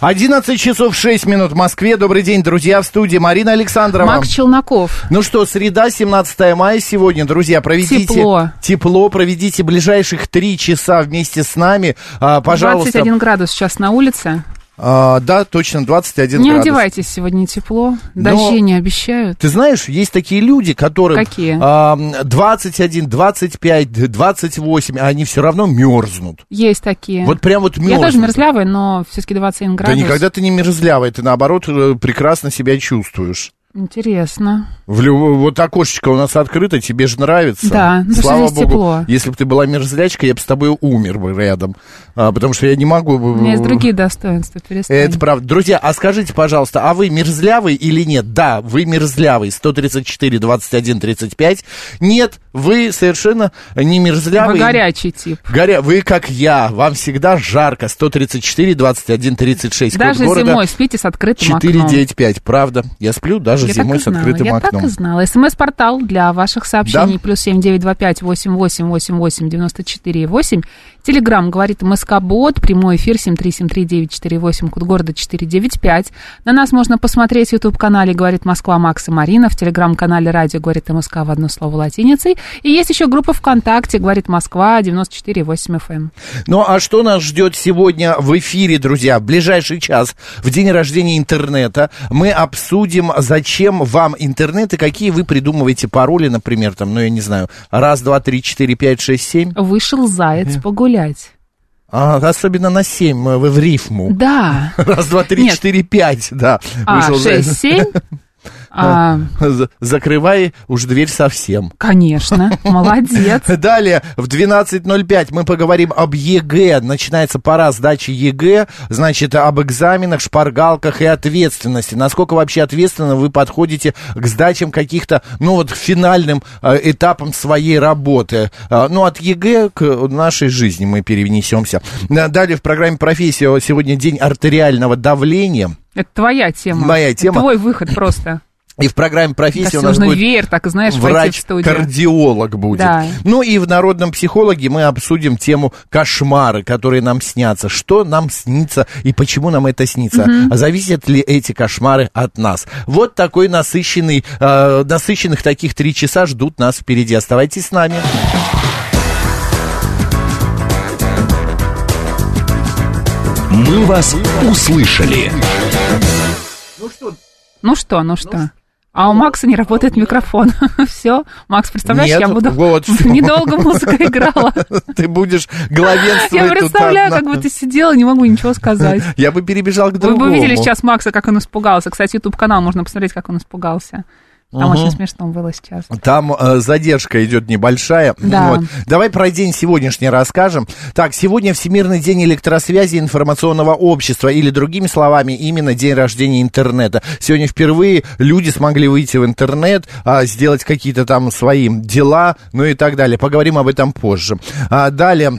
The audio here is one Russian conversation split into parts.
11 часов 6 минут в Москве. Добрый день, друзья, в студии Марина Александрова. Макс Челноков. Ну что, среда, 17 мая сегодня, друзья, проведите... Тепло. Тепло, проведите ближайших три часа вместе с нами. А, пожалуйста. 21 градус сейчас на улице. А, да, точно, 21 Не градус. одевайтесь сегодня тепло. Дожди не обещают. Ты знаешь, есть такие люди, которые... Какие? А, 21, 25, 28, а они все равно мерзнут. Есть такие. Вот прям вот мерзнут. Я тоже мерзлявая, но все-таки 21 Да градус. никогда ты не мерзлявый, ты наоборот э, прекрасно себя чувствуешь. Интересно. В лю- Вот окошечко у нас открыто, тебе же нравится. Да, ну, Слава здесь богу, тепло. если бы ты была мерзлячка, я бы с тобой умер бы рядом. А, потому что я не могу... У меня есть другие достоинства, перестань. Это правда. Друзья, а скажите, пожалуйста, а вы мерзлявый или нет? Да, вы мерзлявый. 134, 21, 35. Нет, вы совершенно не мерзлявый. Вы горячий тип. Горя... Вы как я, вам всегда жарко. 134, 21, 36. Код Даже города зимой спите с открытым окном. 495, правда. Я сплю даже Я зимой с открытым знала, окном. Я так и знала. СМС-портал для ваших сообщений. Да? Плюс семь девять два пять восемь восемь восемь восемь девяносто четыре восемь. Телеграмм говорит МСК-бот. Прямой эфир семь три семь три девять четыре восемь. Код города четыре девять пять. На нас можно посмотреть в YouTube-канале «Говорит Москва» Макс и Марина. В Телеграм-канале «Радио говорит МСК» в одно слово латиницей. И есть еще группа ВКонтакте «Говорит Москва» 94,8 FM. Ну а что нас ждет сегодня в эфире, друзья? В ближайший час, в день рождения интернета, мы обсудим, зачем вам интернет и какие вы придумываете пароли, например, там, ну я не знаю, раз, два, три, четыре, пять, шесть, семь. Вышел заяц погулять. А, особенно на семь, э, в, рифму. Да. Раз, два, три, Нет. четыре, пять, да. А, Вышел 6, 7. А, За- Закрывай уж дверь совсем. конечно, молодец. Далее, в 12.05 мы поговорим об ЕГЭ. Начинается пора сдачи ЕГЭ, значит, об экзаменах, шпаргалках и ответственности. Насколько вообще ответственно вы подходите к сдачам каких-то, ну вот, финальным э, этапам своей работы. Э, ну, от ЕГЭ к нашей жизни мы перенесемся. Далее в программе «Профессия» сегодня день артериального давления. Это твоя тема. Моя тема. Это твой выход просто. И в программе «Профессия» Как у нас будет веер, так, знаешь, врач-кардиолог будет. Да. Ну и в «Народном психологе» мы обсудим тему кошмары, которые нам снятся. Что нам снится и почему нам это снится. А Зависят ли эти кошмары от нас? Вот такой насыщенный, э, насыщенных таких три часа ждут нас впереди. Оставайтесь с нами. «Мы вас услышали». Ну что, ну что? А у Макса не работает микрофон. Все. Макс, представляешь, Нет, я буду... вот. Недолго музыка играла. Ты будешь главенствовать Я представляю, как бы ты сидела, не могу ничего сказать. Я бы перебежал к Вы другому. бы увидели сейчас Макса, как он испугался. Кстати, YouTube-канал можно посмотреть, как он испугался. Там очень смешно было сейчас. Там э, задержка идет небольшая. Да. Вот. Давай про день сегодняшний расскажем. Так, сегодня Всемирный день электросвязи информационного общества, или другими словами, именно день рождения интернета. Сегодня впервые люди смогли выйти в интернет, а, сделать какие-то там свои дела, ну и так далее. Поговорим об этом позже. А, далее.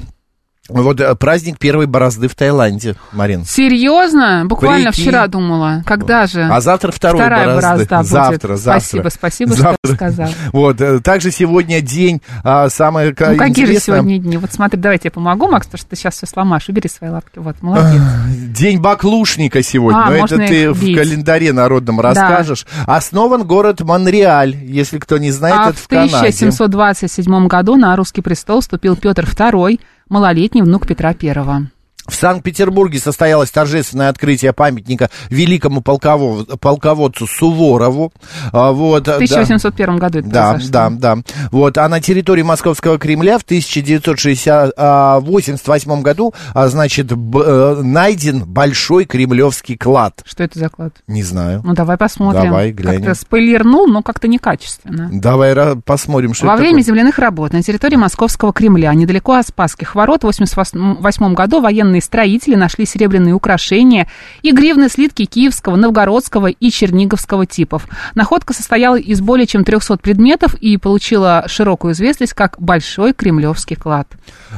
Вот э, праздник первой борозды в Таиланде, Марин. Серьезно? Буквально Прикинь. вчера думала. Когда же? А завтра второй Вторая борозды. борозда будет. завтра, завтра. Спасибо, спасибо, Завтра. что сказал. Вот, э, также сегодня день, а, самое Ну, какие же интересное, сегодня дни? Вот смотри, давай я помогу, Макс, потому что ты сейчас все сломаешь. Убери свои лапки. Вот, молодец. День баклушника сегодня, А, но это ты их в бить. календаре народном расскажешь. Основан город Монреаль, если кто не знает, А это в в Канаде. 1727 году на русский престол вступил Петр II, малолетний внук Петра I. В Санкт-Петербурге состоялось торжественное открытие памятника великому полково- полководцу Суворову. А, Вот, В 1801 году это да, произошло. да, да. Вот, а на территории Московского Кремля в 1988 году, а, значит, э, найден большой кремлевский клад. Что это за клад? Не знаю. Ну, давай посмотрим. Давай, глянем. Как-то спойлернул, но как-то некачественно. Давай посмотрим, что Во время такое. земляных работ на территории Московского Кремля, недалеко от Спасских ворот, в 1988 году военные строители нашли серебряные украшения и гривны слитки киевского, новгородского и черниговского типов. Находка состояла из более чем 300 предметов и получила широкую известность как Большой Кремлевский клад.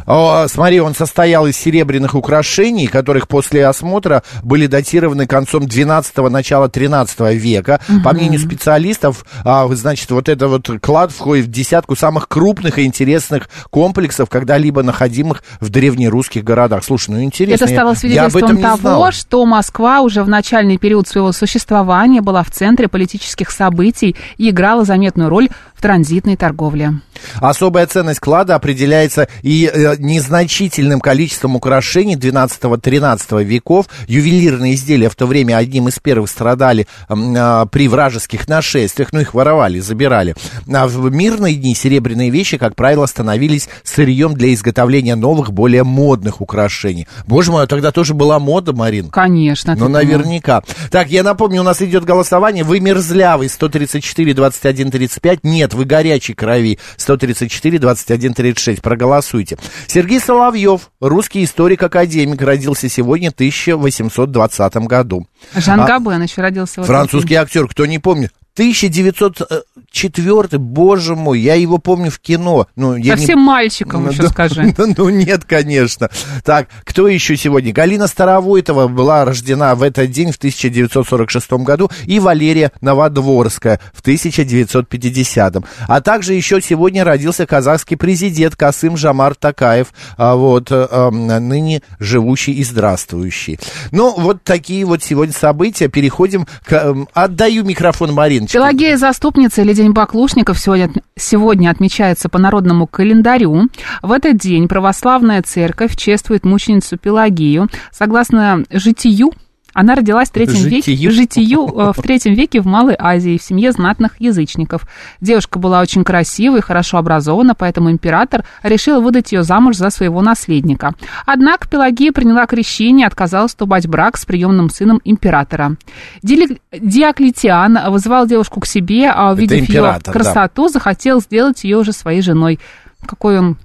О, смотри, он состоял из серебряных украшений, которых после осмотра были датированы концом 12-го, начала 13 века. По мнению специалистов, а, значит, вот этот вот клад входит в десятку самых крупных и интересных комплексов, когда-либо находимых в древнерусских городах. Слушай, ну интересно. Это стало свидетельством того, что Москва уже в начальный период своего существования была в центре политических событий и играла заметную роль транзитной торговле. Особая ценность клада определяется и э, незначительным количеством украшений 12-13 веков. Ювелирные изделия в то время одним из первых страдали а, при вражеских нашествиях, ну их воровали, забирали. А в мирные дни серебряные вещи, как правило, становились сырьем для изготовления новых, более модных украшений. Боже мой, а тогда тоже была мода, Марин. Конечно. Ну, наверняка. Так, я напомню, у нас идет голосование. Вы мерзлявый, 134, 21, 35. Нет, вы горячей крови, 134, 21, 36. Проголосуйте. Сергей Соловьев, русский историк-академик, родился сегодня в 1820 году. Жан А, Габен еще родился в этот Французский актер, кто не помнит. 1904, боже мой, я его помню в кино. Ну, я не- Совсем мальчиком ну, еще да, скажи. Ну, ну, нет, конечно. Так, кто еще сегодня? Галина Старовойтова была рождена в этот день в 1946 году и Валерия Новодворская в 1950. А также еще сегодня родился казахский президент Касым Жамар Такаев, а вот э, э, ныне живущий и здравствующий. Ну, вот такие вот сегодня события. Переходим к... э, отдаю микрофон Мариночке. Пелагея Заступница или День Баклушников сегодня, сегодня отмечается по народному календарю. В этот день православная церковь чествует мученицу Пелагею. Согласно житию, она родилась в третьем веке, Житию? житию э, в третьем веке в Малой Азии, в семье знатных язычников. Девушка была очень красивой, хорошо образована, поэтому император решил выдать ее замуж за своего наследника. Однако Пелагея приняла крещение и отказалась вступать в брак с приемным сыном императора. Диоклетиан вызывал девушку к себе, а увидев ее император, да. красоту, захотел сделать ее уже своей женой. Какой он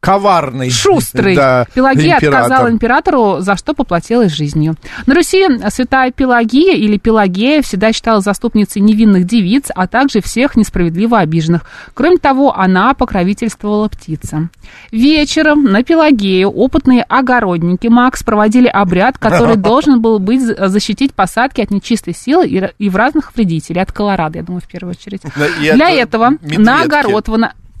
Коварный. шустрый. Да, Пелагея император. отказала императору, за что поплатилась жизнью. На Руси святая Пелагея или Пелагея всегда считалась заступницей невинных девиц, а также всех несправедливо обиженных. Кроме того, она покровительствовала птицам. Вечером на Пелагею опытные огородники Макс проводили обряд, который должен был быть защитить посадки от нечистой силы и, и в разных вредителей, от колорады, я думаю, в первую очередь. И Для от этого медведки. на огород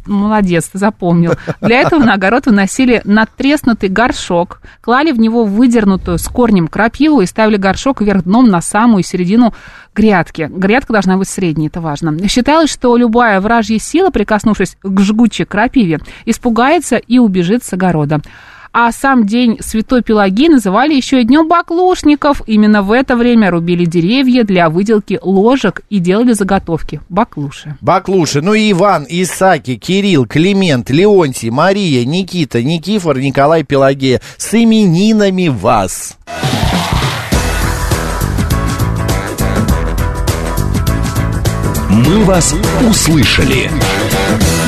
Молодец, ты запомнил. Для этого на огород выносили надтреснутый горшок, клали в него выдернутую с корнем крапиву и ставили горшок вверх дном на самую середину грядки. Грядка должна быть средней, это важно. Считалось, что любая вражья сила, прикоснувшись к жгучей крапиве, испугается и убежит с огорода. А сам день Святой Пелагии называли еще и Днем Баклушников. Именно в это время рубили деревья для выделки ложек и делали заготовки. Баклуши. Баклуши, ну и Иван, Исаки, Кирилл, Климент, Леонтий, Мария, Никита, Никифор, Николай, Пелагея. С именинами вас! «Мы вас услышали».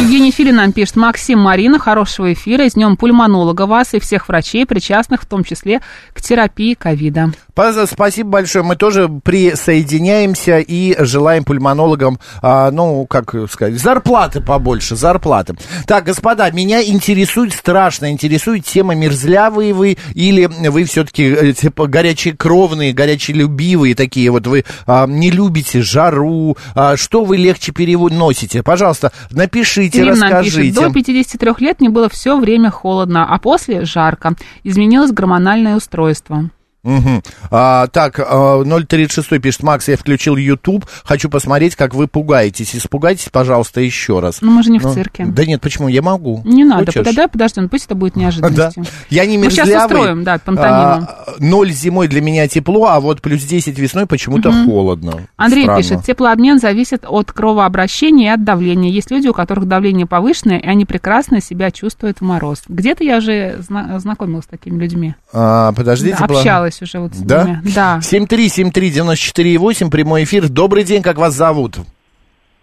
Евгений Филин нам пишет. Максим, Марина, хорошего эфира. С днем пульмонолога вас и всех врачей, причастных в том числе к терапии ковида. Спасибо большое. Мы тоже присоединяемся и желаем пульмонологам, а, ну, как сказать, зарплаты побольше, зарплаты. Так, господа, меня интересует, страшно интересует тема мерзлявые вы или вы все-таки типа горячие кровные, горячие любивые такие, вот вы а, не любите жару, а, что вы легче переносите? Пожалуйста, напишите, Ирина расскажите. пишет. До 53 лет мне было все время холодно, а после жарко. Изменилось гормональное устройство. Мгм. А, так, а, 036 пишет, Макс, я включил YouTube, хочу посмотреть, как вы пугаетесь. Испугайтесь, пожалуйста, еще раз. Ну, мы же не в Ну, цирке. Да нет, почему? Я могу. Не надо, Хочешь? подожди, подожди, ну пусть это будет Да. неожиданностью. Я не Мы сейчас мерзлявый. устроим, да, пантомиму. А, Ноль зимой для меня тепло, а вот плюс 10 весной почему-то холодно. Андрей Странно. пишет, теплообмен зависит от кровообращения и от давления. Есть люди, у которых давление повышенное, и они прекрасно себя чувствуют в мороз. Где-то я уже зна- знакомилась с такими людьми. А, подождите. Да, пла- общалась уже вот с Да? ними. Да. 7373948, прямой эфир. Добрый день, как вас зовут?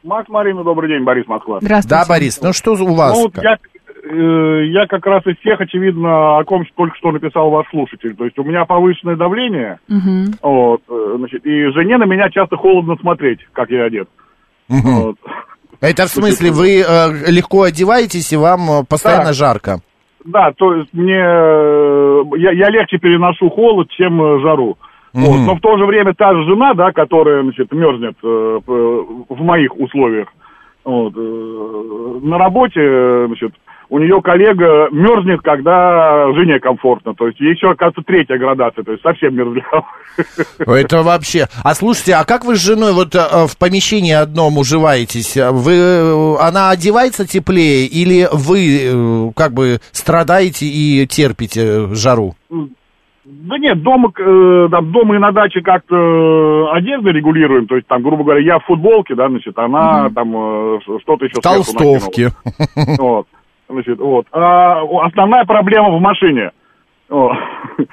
Макс Марина, добрый день, Борис Москва. Здравствуйте. Да, Борис, ну что у вас? Ну, вот я, э, я как раз из тех, очевидно, о ком только что написал ваш слушатель. То есть у меня повышенное давление, Мгм. вот, э, значит, и жене на меня часто холодно смотреть, как я одет. Мгм. Вот. Это в смысле, вы э, легко одеваетесь и вам э, постоянно Так. жарко? Да, то есть мне э, я, я легче переношу холод, чем э, жару. Вот. Мгм. Но в то же время та же жена, да, которая, значит, мерзнет э, в моих условиях, вот, э, на работе, э, значит, у нее коллега мерзнет, когда жене комфортно. То есть ей еще, оказывается, третья градация, то есть совсем мерзляво. Это вообще... А слушайте, а как вы с женой вот э, в помещении одном уживаетесь? Вы, э, она одевается теплее или вы э, как бы страдаете и терпите жару? Да нет, дома, э, там, дома и на даче как-то э, одежду регулируем, то есть там, грубо говоря, я в футболке, да, значит, она там э, что-то еще. Толстовки. Вот. Значит, вот. А основная проблема в машине. О.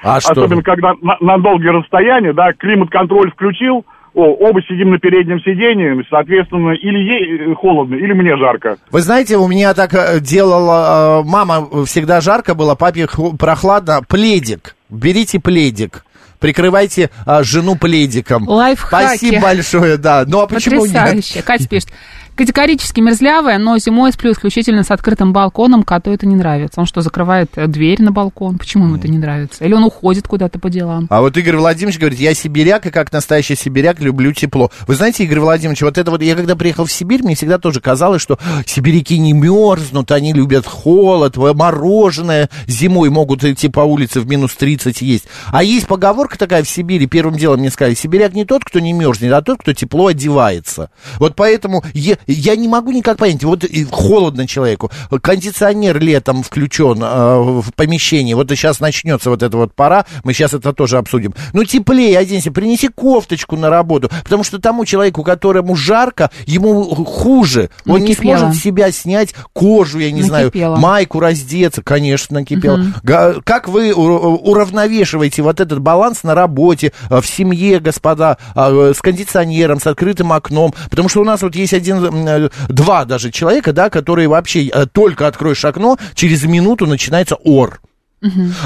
А что? Особенно, когда на, на долгие расстояния, да, климат-контроль включил, о, оба сидим на переднем сидении, соответственно, или ей э, холодно, или мне жарко. Вы знаете, у меня так э, делала э, мама, всегда жарко было, папе прохладно. Пледик. Берите пледик. Прикрывайте э, жену пледиком. Лайфхаки. Спасибо большое, да. Ну а почему нет? Потрясающе. Катя пишет. Категорически мерзлявая, но зимой сплю исключительно с открытым балконом, коту это не нравится. Он что, закрывает э, дверь на балкон? Почему ему это не нравится? Или он уходит куда-то по делам? А вот Игорь Владимирович говорит, я сибиряк, и как настоящий сибиряк люблю тепло. Вы знаете, Игорь Владимирович, вот это вот, я когда приехал в Сибирь, мне всегда тоже казалось, что сибиряки не мерзнут, они любят холод, мороженое зимой могут идти по улице в минус 30 есть. А есть поговорка такая в Сибири, первым делом мне сказали, сибиряк не тот, кто не мерзнет, а тот, кто тепло одевается. Вот поэтому я, не могу никак понять, вот холодно человеку, кондиционер летом включен э, в помещении, вот сейчас начнется вот эта вот пора, мы сейчас это тоже обсудим. Ну, теплее оденься, принеси кофточку на работу, потому что тому человеку, которому жарко, ему хуже. Он не сможет себя снять кожу, я не Накипело. знаю, майку раздеться, конечно, накипело. Га- Как вы уравновешиваете вот этот баланс на работе, э, в семье, господа, э, с кондиционером, с открытым окном? Потому что у нас вот есть один, два даже человека, да, которые вообще э, только откроешь окно, через минуту начинается ор.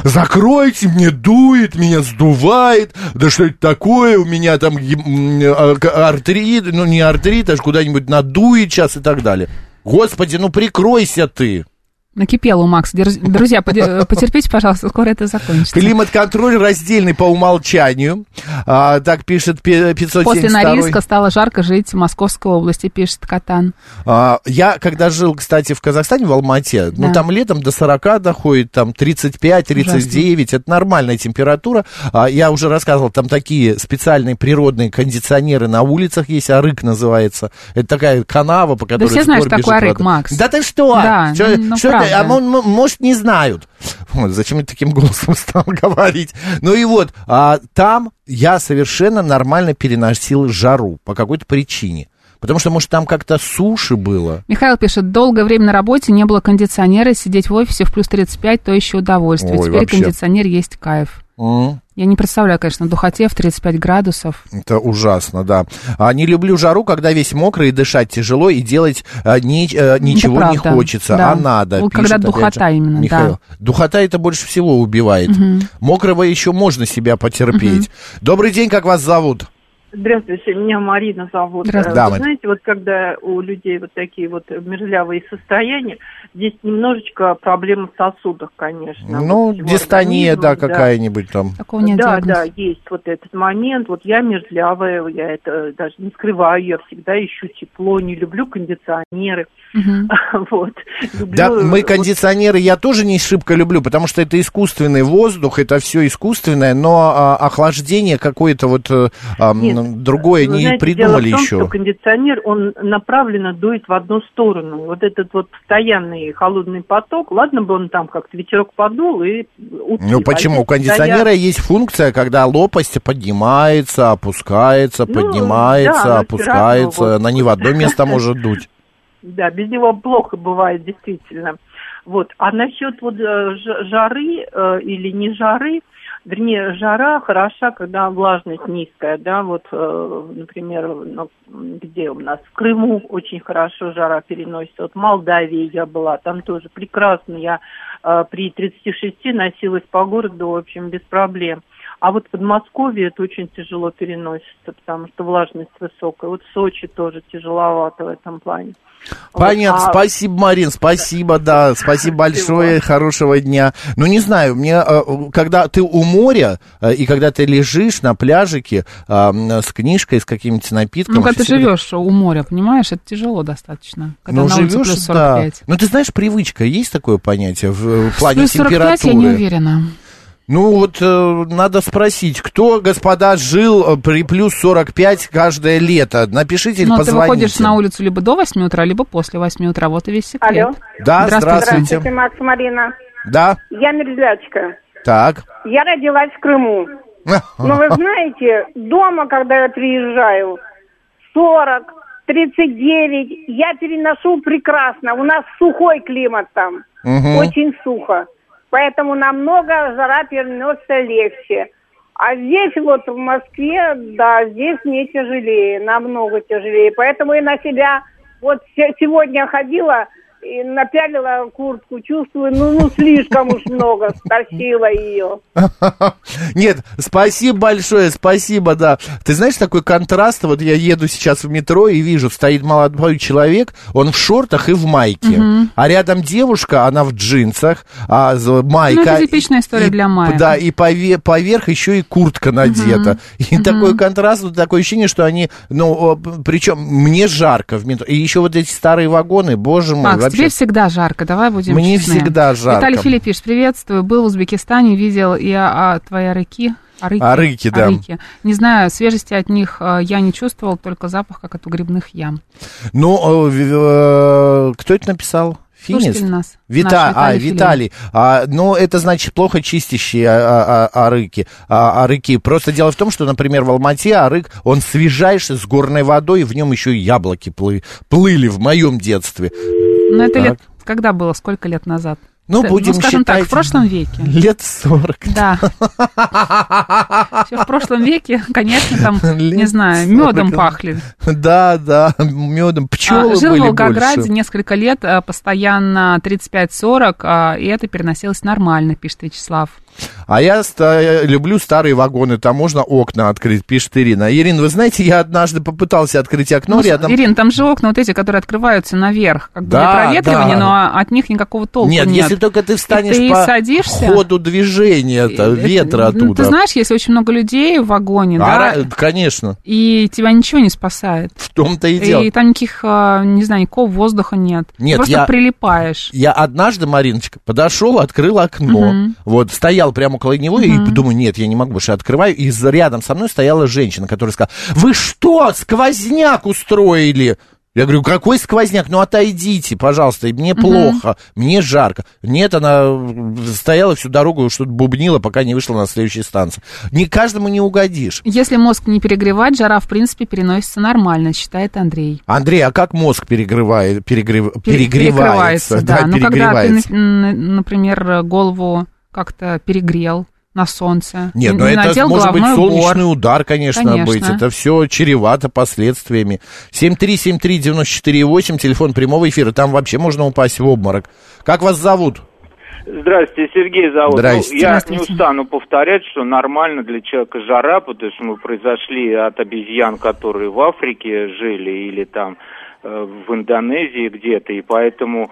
Закройте, мне дует, меня сдувает. Да что это такое? У меня там э, артрит, ну не артрит, аж куда-нибудь надует сейчас и так далее. Господи, ну прикройся ты. Накипело у Макса. Дерз- Друзья, потерпите, пожалуйста, скоро это закончится. Климат-контроль раздельный по умолчанию. А, так пишет пе- 572. После Норильска стало жарко жить в Московской области, пишет Катан. А, я, когда жил, кстати, в Казахстане, в Алмате, ну, Да. там летом до 40 доходит, там 35-39, это нормальная температура. А, я уже рассказывал, там такие специальные природные кондиционеры на улицах есть, Арык называется. Это такая канава, по которой... все знают, что такое Арык, вода. Макс. Да ты что? Да, Что- ну, что это? Правда. А мо- мо- может, не знают. Вот, зачем я таким голосом стал говорить? Ну и вот, а, там я совершенно нормально переносил жару по какой-то причине. Потому что, может, там как-то суши было. Михаил пишет, долгое время на работе не было кондиционера, сидеть в офисе в плюс 35, то еще удовольствие. Ой, Теперь вообще. кондиционер есть кайф. Я не представляю, конечно, духоте в 35 градусов. Это ужасно, да. А не люблю жару, когда весь мокрый, и дышать тяжело, и делать а, ни- э, ничего не хочется, да. а надо. Вот пишет, когда духота же, именно, да. Михаил. Духота это больше всего убивает. Мокрого еще можно себя потерпеть. Добрый день, как вас зовут? Здравствуйте, меня Марина зовут. Здравствуйте. Э, Да, Вы знаете, вот когда у людей вот такие вот мерзлявые состояния, здесь немножечко проблема в сосудах, конечно. Ну, Вот дистония, да, какая-нибудь там. Такого нет да, диагноза. да, есть вот этот момент. Вот я мерзлявая, я это даже не скрываю, я всегда ищу тепло, не люблю кондиционеры. Вот. Люблю, Да, мы кондиционеры я тоже не шибко люблю, потому что это искусственный воздух, это все искусственное, но а, охлаждение какое-то вот а, Нет, другое не знаете, придумали дело в том, еще. что кондиционер, он направленно дует в одну сторону. Вот этот вот постоянный холодный поток, ладно бы он там как-то ветерок подул и утих. Ну А почему? У здесь кондиционера постоянно- есть функция, когда лопасть поднимается, опускается, Ну, поднимается, да, опускается. равно вот. Она не в одно место может дуть. Да, без него плохо бывает действительно. Вот. А насчет вот э, жары э, или не жары, вернее, жара хороша, когда влажность низкая, да, вот, э, например, ну, где у нас, в Крыму очень хорошо жара переносится, вот в Молдавии я была, там тоже прекрасно, я э, при 36 носилась по городу, в общем, без проблем. А вот в Подмосковье это очень тяжело переносится, потому что влажность высокая. Вот в Сочи тоже тяжеловато в этом плане. Понятно, Вот, а- спасибо, Марин, спасибо, да, спасибо большое, хорошего дня. Ну, не знаю, мне, э, когда ты у моря, э, и когда ты лежишь на пляжике э, с книжкой, с какими-то напитками... Ну, когда ты всегда- живешь у моря, понимаешь, это тяжело достаточно. Когда Ну, на улице живешь, плюс да. 45. Ну, ты знаешь, привычка, есть такое понятие в, э, в плане Плюс 45 температуры? я не уверена. Ну, вот э, надо спросить, кто, господа, жил э, при плюс 45 каждое лето? Напишите или Ну, ты позвоните. выходишь на улицу либо до 8 утра, либо после 8 утра. Вот и весь секрет. Алло. Да, Здравствуйте. здравствуйте. Макс, Марина. Да, Я мерзлячка. так. Я родилась в Крыму. Но вы знаете, дома, когда я приезжаю, 40, 39, я переношу прекрасно. У нас сухой климат там, Мгм. очень сухо. Поэтому намного жара переносится легче. А здесь вот в Москве, да, здесь мне тяжелее, намного тяжелее. Поэтому и на себя, вот се- сегодня ходила и напялила куртку, чувствую, ну, ну слишком уж много, стащила ее. Нет, спасибо большое, спасибо, да. Ты знаешь, такой контраст, вот я еду сейчас в метро и вижу, стоит молодой человек, он в шортах и в майке, а рядом девушка, она в джинсах, а майка. Ну, это типичная история и- для маек. Да, и пове- поверх еще и куртка надета. И такой контраст, вот такое ощущение, что они, ну, причем мне жарко в метро. И еще вот эти старые вагоны, боже мой. Тебе всегда жарко, давай будем Мне честны. всегда жарко. Виталий Филипп пишет, приветствую, был в Узбекистане, видел и а, а, твои арыки. Арыки, Арыки, да. арыки. Не знаю, свежести от них э, я не чувствовал, только запах, как от угребных ям. Ну, э, э, кто это написал? Финист? Слушатель нас. Вита... Наш а, Виталий Виталий. А, ну, это значит плохо чистящие а, а, арыки, а, арыки. Просто дело в том, что, например, в Алмате арык, он свежайший, с горной водой, и в нем еще яблоки плы- плыли в моем детстве. Но это Так. лет, когда было, сколько лет назад? Ну, Т- будем скажем так, считать, в прошлом веке. Лет 40. Да. В прошлом веке, конечно, там, не знаю, 40. медом пахли. Да, да, медом. Пчелы А, Жил в Волгограде больше. несколько лет, а, постоянно 35-40, а, и это переносилось нормально, пишет Вячеслав. А я ста- люблю старые вагоны, там можно окна открыть, пишет Ирина. Ирина, вы знаете, я однажды попытался открыть окно Ну, рядом. Ирин, там же окна вот эти, которые открываются наверх, как бы Да, для проветривания, да. но от них никакого толку Нет, нет. если только ты встанешь ты по садишься, ходу движения, -то, это- ветра ну, оттуда. Ты знаешь, если очень много людей в вагоне, А, да, конечно, и тебя ничего не спасает. в том-то и дело. И там никаких, а, не знаю, никакого воздуха нет. Нет, Ты просто я- прилипаешь. Я однажды, Мариночка, подошел, открыл окно, Мгм. вот, стоял прямо около него и думаю, нет, я не могу больше, открываю, и рядом со мной стояла женщина, которая сказала, вы что, сквозняк устроили? Я говорю, какой сквозняк? Ну, отойдите, пожалуйста, мне плохо, мне жарко. Нет, она э, стояла всю дорогу, что-то бубнила, пока не вышла на следующей станции. Не каждому не угодишь. Если мозг не перегревать, жара, в принципе, переносится нормально, считает Андрей. Андрей, а как мозг перегревает, перегрев- Пере- перегревается? да. Ну, когда ты, перегревается. например, голову как-то перегрел на солнце. Нет, не- ну не это надел может быть солнечный убор. удар, конечно, Конечно. быть. Это все чревато последствиями. 7373948, телефон прямого эфира. Там вообще можно упасть в обморок. Как вас зовут? Здравствуйте, Сергей зовут. Здрасте. Ну, я Здравствуйте. не устану повторять, что нормально для человека жара, потому что мы произошли от обезьян, которые в Африке жили или там э, в Индонезии где-то, и поэтому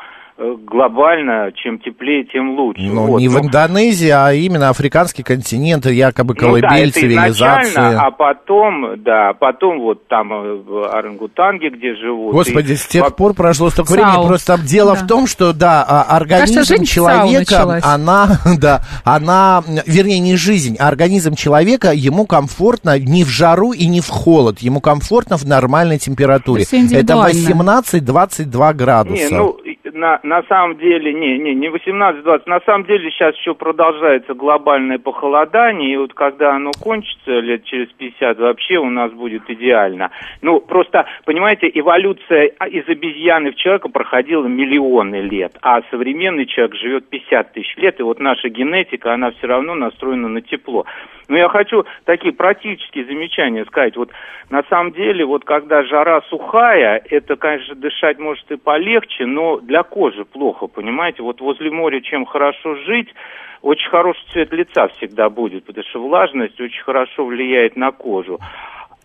глобально, чем теплее, тем лучше. Ну, Вот. не в Но- Индонезии, а именно африканский континент, якобы ну да, колыбель это цивилизации. а потом, да, потом вот там э, в орангутанге, где живут. Господи, и с тех пор прошло столько времени. ЦАУ. Просто дело Да. в том, что да, а, организм Кажется, человека, она, да, она, вернее, не жизнь, а организм человека, ему комфортно не в жару и не в холод, ему комфортно в нормальной температуре. Это всё Это индивидуально. 18-22 градуса. Не, ну, на, на самом деле, не, не, не 18-20, на самом деле сейчас еще продолжается глобальное похолодание, и вот когда оно кончится лет через 50, вообще у нас будет идеально. Ну, просто, понимаете, эволюция из обезьяны в человека проходила миллионы лет, а современный человек живет 50 тысяч лет, и вот наша генетика, она все равно настроена на тепло. Но я хочу такие практические замечания сказать. Вот на самом деле, вот когда жара сухая, это, конечно, дышать может и полегче, но для кожи плохо, понимаете? Вот возле моря чем хорошо жить, очень хороший цвет лица всегда будет, потому что влажность очень хорошо влияет на кожу.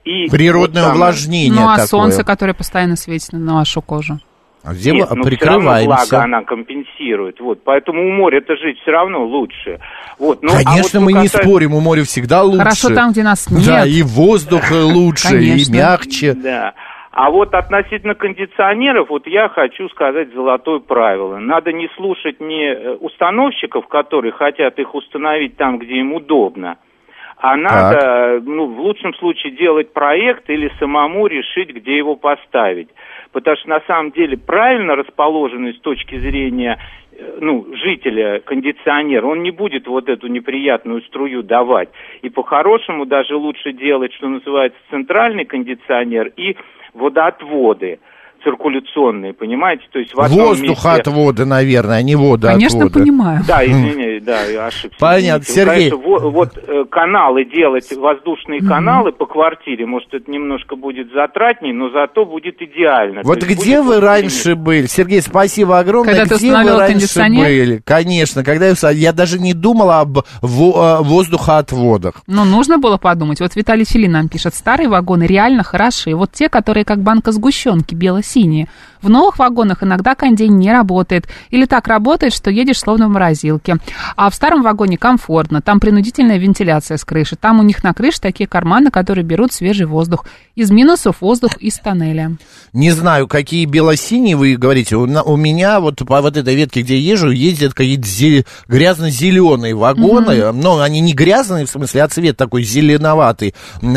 И Природное вот самое- увлажнение Ну, а такое. солнце, которое постоянно светит на вашу кожу. А Где Нет, но всё равно прикрываемся? благо она компенсирует. Вот, поэтому у моря-то жить все равно лучше. Вот, ну, а вот Конечно, мы не касается- спорим, у моря всегда лучше. Хорошо там, где нас нет. Да, и воздух лучше, и Конечно. мягче. Да. А вот относительно кондиционеров, вот я хочу сказать золотое правило. Надо не слушать не э, установщиков, которые хотят их установить там, где им удобно, а надо, э, ну, в лучшем случае делать проект или самому решить, где его поставить. Потому что на самом деле правильно расположенный с точки зрения э, ну, жителя кондиционер, он не будет вот эту неприятную струю давать. И по-хорошему даже лучше делать, что называется, центральный кондиционер и водоотводы циркуляционные, понимаете? То есть в одном Воздухоотводы, наверное, а не водоотводы. Конечно, понимаю. Да, извини, да, я ошибся. Понятно, Извините. Сергей. Конечно, во- вот э, каналы делать, воздушные каналы по квартире, может, это немножко будет затратней, но зато будет идеально. Вот То где вы вот раньше были? Сергей, спасибо огромное. Когда ты где вы установил раньше были? Конечно, когда я, я даже не думала об э, воздухоотводах. Ну, нужно было подумать. Вот Виталий Филин нам пишет, старые вагоны реально хороши. Вот те, которые как банка сгущенки, бело-синие. В новых вагонах иногда кондей не работает. Или так работает, что едешь словно в морозилке. А в старом вагоне комфортно. Там принудительная вентиляция с крыши. Там у них на крыше такие карманы, которые берут свежий воздух. Из минусов воздух из тоннеля. Не знаю, какие бело-синие вы говорите. У, меня вот по вот этой ветке, где я езжу, ездят какие-то зе- грязно-зеленые вагоны. Но они не грязные, в смысле, а цвет такой зеленоватый,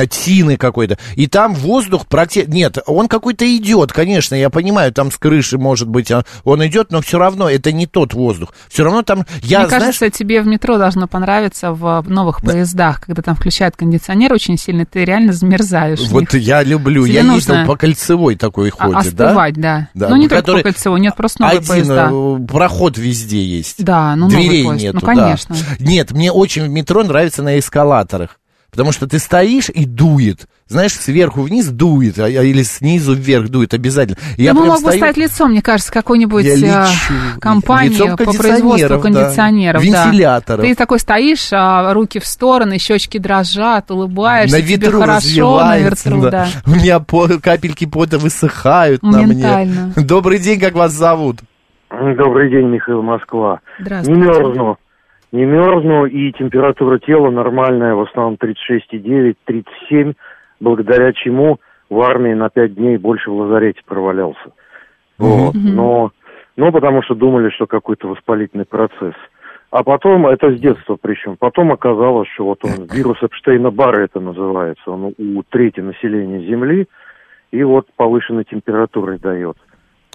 тины какой-то. И там воздух практически... Нет, он какой-то идет, конечно, я понимаю, там с крыши, может быть, а, он идет, но все равно это не тот воздух. Все равно там... Я, Мне знаешь, кажется, тебе в метро должно понравиться в новых поездах, когда там включают кондиционер очень сильно, ты реально замерзаешь. Вот я люблю, Тебе я нужно ездил по кольцевой такой А- ходит, да? остывать, да. Да, Ну, не ну, только который по кольцевой, нет, просто новые Один поезда. э, проход везде есть. Да, ну, Дверей поезд. нету, Ну, конечно. да. Нет, мне очень в метро нравится на эскалаторах. Потому что ты стоишь и дует. Знаешь, сверху вниз дует, а- или снизу вверх дует обязательно. Я прям мог бы стою- стать лицом, мне кажется, какой-нибудь Я э, лечу. компании Лицом по производству кондиционеров, да. кондиционеров. да. Вентиляторов. Ты такой стоишь, а, руки в стороны, щечки дрожат, улыбаешься, на тебе ветру хорошо на ветру, да. У меня по- капельки пота высыхают на мне. Добрый день, как вас зовут? Добрый день, Михаил Москва. Не Здравствуйте. мерзну. Не мерзну, и температура тела нормальная, в основном 36,9, 37, благодаря чему в армии на 5 дней больше в лазарете провалялся. Вот. Но, но потому что думали, что какой-то воспалительный процесс. А потом, это с детства причем, потом оказалось, что вот он, вирус Эпштейна-Барра это называется, он у трети населения Земли, и вот повышенной температурой дает.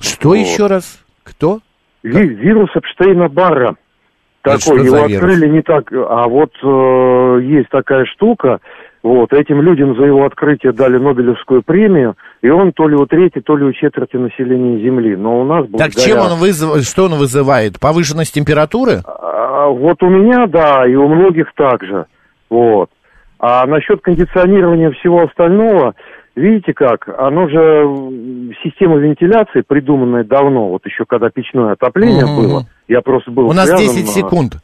Что Вот. еще раз? Кто? Ви- вирус Эпштейна-Барра. Такой, его открыли не так, а вот э, есть такая штука, вот, этим людям за его открытие дали Нобелевскую премию, и он то ли у трети, то ли у четверти населения Земли. Но у нас благодаря... Так чем он вызывает, что он вызывает? Повышенность температуры? А, вот у меня, да, и у многих также. Вот. А насчет кондиционирования всего остального, видите как, оно же, система вентиляции, придуманная давно, вот еще когда печное отопление Мгм. было, я просто был У нас связан, 10 а, секунд.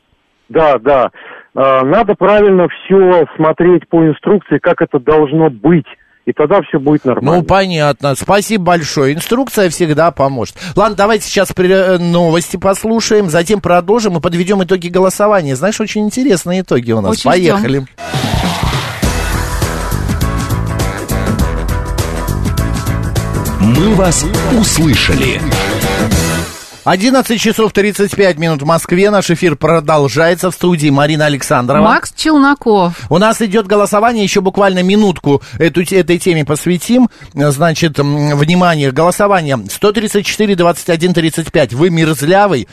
Да, да. А, Надо правильно все смотреть по инструкции, как это должно быть и тогда все будет нормально. Ну, понятно. Спасибо большое. Инструкция всегда поможет. Ладно, давайте сейчас э, новости послушаем, затем продолжим и подведем итоги голосования. Знаешь, очень интересные итоги у нас. Очень Поехали. «Мы вас услышали». 11 часов 35 минут в Москве. Наш эфир продолжается в студии Марина Александрова. Макс Челноков. У нас идет голосование, еще буквально минутку эту, этой теме посвятим. Значит, внимание, голосование 134, 21, 35. Вы мерзлявый.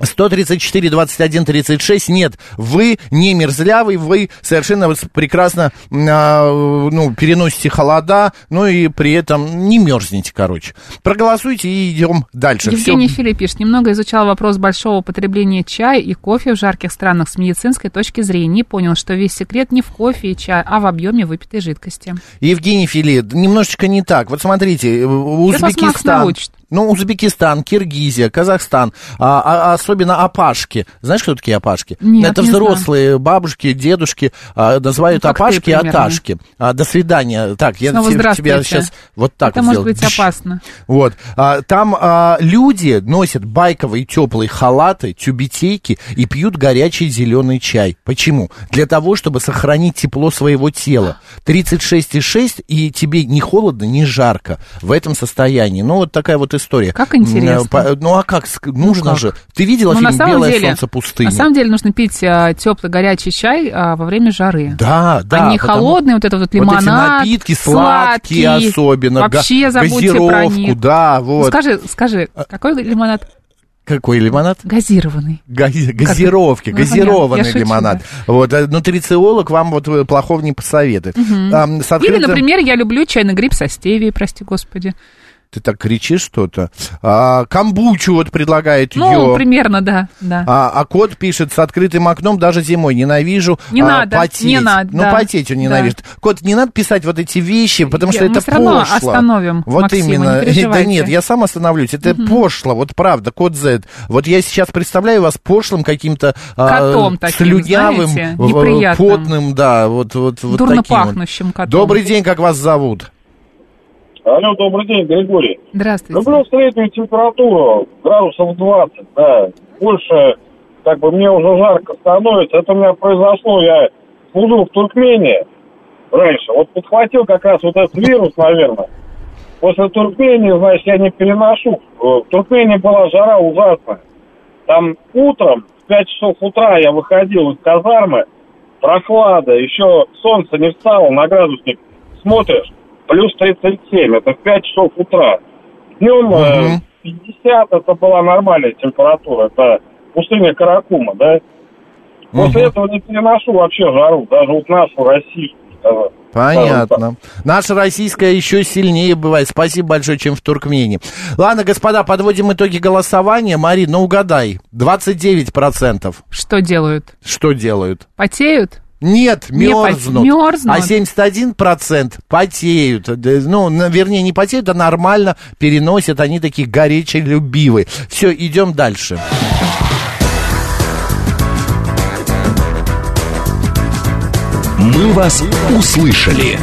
134, 21, 36. Нет, вы не мерзлявый, вы совершенно прекрасно а, ну, переносите холода, ну и при этом не мерзнете, короче. Проголосуйте и идем дальше. Евгений Всё. Филипп пишет, немного изучал вопрос большого употребления чая и кофе в жарких странах с медицинской точки зрения и понял, что весь секрет не в кофе и чае, а в объеме выпитой жидкости. Евгений Филипп, немножечко не так. Вот смотрите, Узбекистан. Ну, Узбекистан, Киргизия, Казахстан, а, а- особенно опашки. Знаешь, кто такие опашки? Нет, Это не взрослые бабушки, дедушки, а, называют Ну, ты опашки примерно. аташки. А, до свидания. Так, я Снова те- тебя сейчас вот так Это вот может сделаю. быть опасно. Вот. А, там а, люди носят байковые теплые халаты, тюбетейки и пьют горячий зеленый чай. Почему? Для того, чтобы сохранить тепло своего тела. 36,6 и тебе не холодно, не жарко в этом состоянии. Ну, вот такая вот история. Как интересно. По- Ну, а как? ск- Нужно как? же. Ты видела Ну, фильм «Белое деле- солнце пустыни»? На самом деле нужно пить теплый горячий чай а, во время жары. Да, да. а не потому- холодный вот этот вот Вот лимонад. эти напитки сладкие сладкий. особенно. Вообще забудьте про них. да, Ну, вот. скажи, скажи, какой лимонад? Какой лимонад? Газированный. Гази- газировки, Ну, газированный понятно, я шучу, лимонад. Вот, а нутрициолог вам вот э, плохого не посоветует. Мгм. Ам, с Или, открытым- например, я люблю чайный гриб со стевией, прости господи. Ты так кричишь что-то. А, камбучу вот предлагает Ну, ее. примерно, да, да. А, а кот пишет, с открытым окном даже зимой ненавижу Не а, надо, потеть. не надо, Ну, да. потеть он Да. ненавидит. Кот, не надо писать вот эти вещи, потому что Я- мы это всё равно пошло. остановим Вот Максима, не именно. да переживайте. нет, я сам остановлюсь. Это пошло, вот правда, кот Z. Вот я сейчас представляю вас пошлым каким-то... а, Котом таким, слюнявым, знаете, в- неприятным. потным, да, вот, вот, вот Дурно таким вот. пахнущим котом. Добрый день, как вас зовут? Алло, добрый день, Григорий. Здравствуйте. Люблю среднюю температуру, градусов 20, да. Больше, как бы, мне уже жарко становится. Это у меня произошло, я служил в Туркмении раньше. Вот подхватил как раз вот этот вирус, наверное. После Туркмении, значит, я не переношу. Э, В Туркмении была жара ужасная. Там утром, в 5 часов утра я выходил из казармы, прохлада, еще солнце не встало на градусник. Смотришь, плюс 37, это в 5 часов утра. Днем э, 50, это была нормальная температура, это пустыня Каракума, да. После этого не переношу вообще жару, даже вот нашу Россию. скажем. Понятно. Наша российская еще сильнее бывает. Спасибо большое, чем в Туркмении. Ладно, господа, подводим итоги голосования. Марин, ну угадай. 29%. Что делают? Что делают? Потеют? Нет, Не пот- мерзнут. мерзнут. А 71% потеют. Ну, вернее, не потеют, а нормально переносят. Они такие горячелюбивые. Все, идем дальше. «Мы вас услышали».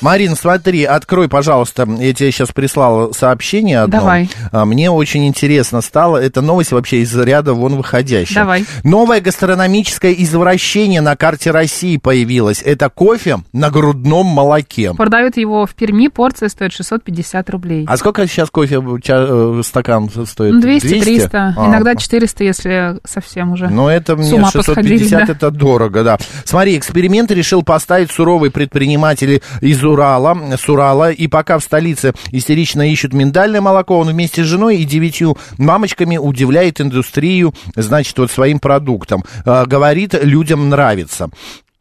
Марин, смотри, открой, пожалуйста, я тебе сейчас прислал сообщение одно. Давай. А, Мне очень интересно стало, это новость вообще из ряда вон выходящая. Давай. Новое гастрономическое извращение на карте России появилось. Это кофе на грудном молоке. Продают его в Перми, порция стоит 650 рублей. А сколько сейчас кофе ча- э, стакан стоит? Ну, 200-300, А, иногда 400, если совсем уже. Ну, это мне ума 650, посходили, да. это дорого, да. Смотри, эксперимент решил поставить суровые предприниматели из Урала, с Урала, и пока в столице истерично ищут миндальное молоко, он вместе с женой и девятью мамочками удивляет индустрию, значит, вот своим продуктом. А, говорит, людям нравится.